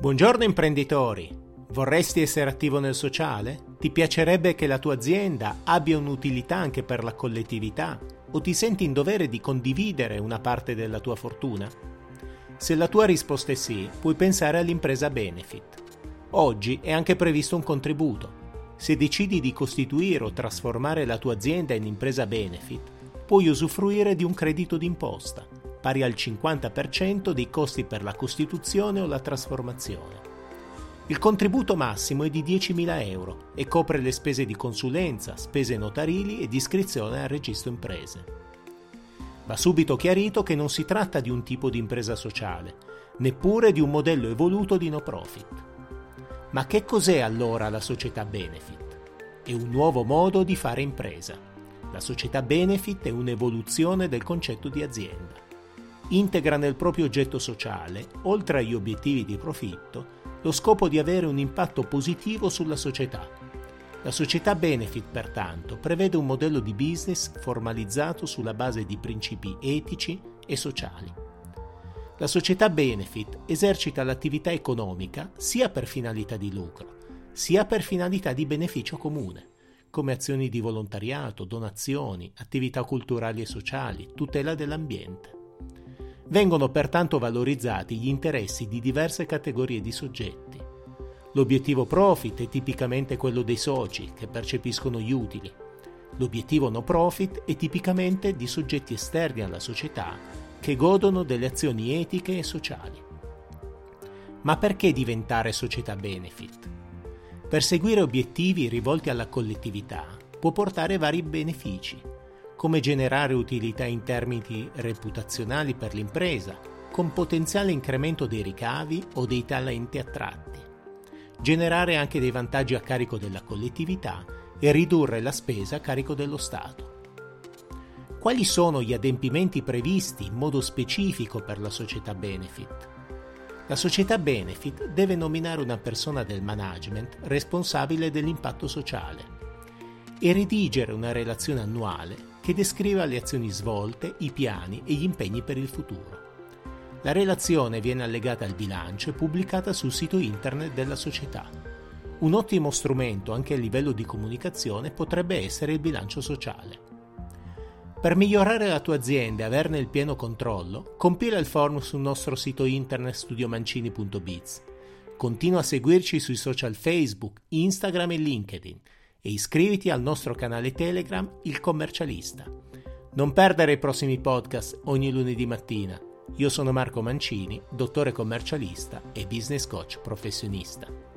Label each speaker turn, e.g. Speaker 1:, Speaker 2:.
Speaker 1: Buongiorno imprenditori! Vorresti essere attivo nel sociale? Ti piacerebbe che la tua azienda abbia un'utilità anche per la collettività? O ti senti in dovere di condividere una parte della tua fortuna? Se la tua risposta è sì, puoi pensare all'impresa Benefit. Oggi è anche previsto un contributo. Se decidi di costituire o trasformare la tua azienda in impresa Benefit, puoi usufruire di un credito d'imposta pari al 50% dei costi per la costituzione o la trasformazione. Il contributo massimo è di 10.000 euro e copre le spese di consulenza, spese notarili e di iscrizione al registro imprese. Va subito chiarito che non si tratta di un tipo di impresa sociale, neppure di un modello evoluto di no profit. Ma che cos'è allora la società benefit? È un nuovo modo di fare impresa. La società benefit è un'evoluzione del concetto di azienda integra nel proprio oggetto sociale, oltre agli obiettivi di profitto, lo scopo di avere un impatto positivo sulla società. La società benefit, pertanto, prevede un modello di business formalizzato sulla base di principi etici e sociali. La società benefit esercita l'attività economica sia per finalità di lucro, sia per finalità di beneficio comune, come azioni di volontariato, donazioni, attività culturali e sociali, tutela dell'ambiente. Vengono pertanto valorizzati gli interessi di diverse categorie di soggetti. L'obiettivo profit è tipicamente quello dei soci che percepiscono gli utili. L'obiettivo no profit è tipicamente di soggetti esterni alla società che godono delle azioni etiche e sociali. Ma perché diventare società benefit? Perseguire obiettivi rivolti alla collettività può portare vari benefici come generare utilità in termini reputazionali per l'impresa, con potenziale incremento dei ricavi o dei talenti attratti, generare anche dei vantaggi a carico della collettività e ridurre la spesa a carico dello Stato. Quali sono gli adempimenti previsti in modo specifico per la società benefit? La società benefit deve nominare una persona del management responsabile dell'impatto sociale e redigere una relazione annuale che descriva le azioni svolte, i piani e gli impegni per il futuro. La relazione viene allegata al bilancio e pubblicata sul sito internet della società. Un ottimo strumento anche a livello di comunicazione potrebbe essere il bilancio sociale. Per migliorare la tua azienda e averne il pieno controllo, compila il form sul nostro sito internet studiomancini.biz. Continua a seguirci sui social Facebook, Instagram e LinkedIn e iscriviti al nostro canale Telegram Il Commercialista. Non perdere i prossimi podcast ogni lunedì mattina. Io sono Marco Mancini, dottore commercialista e business coach professionista.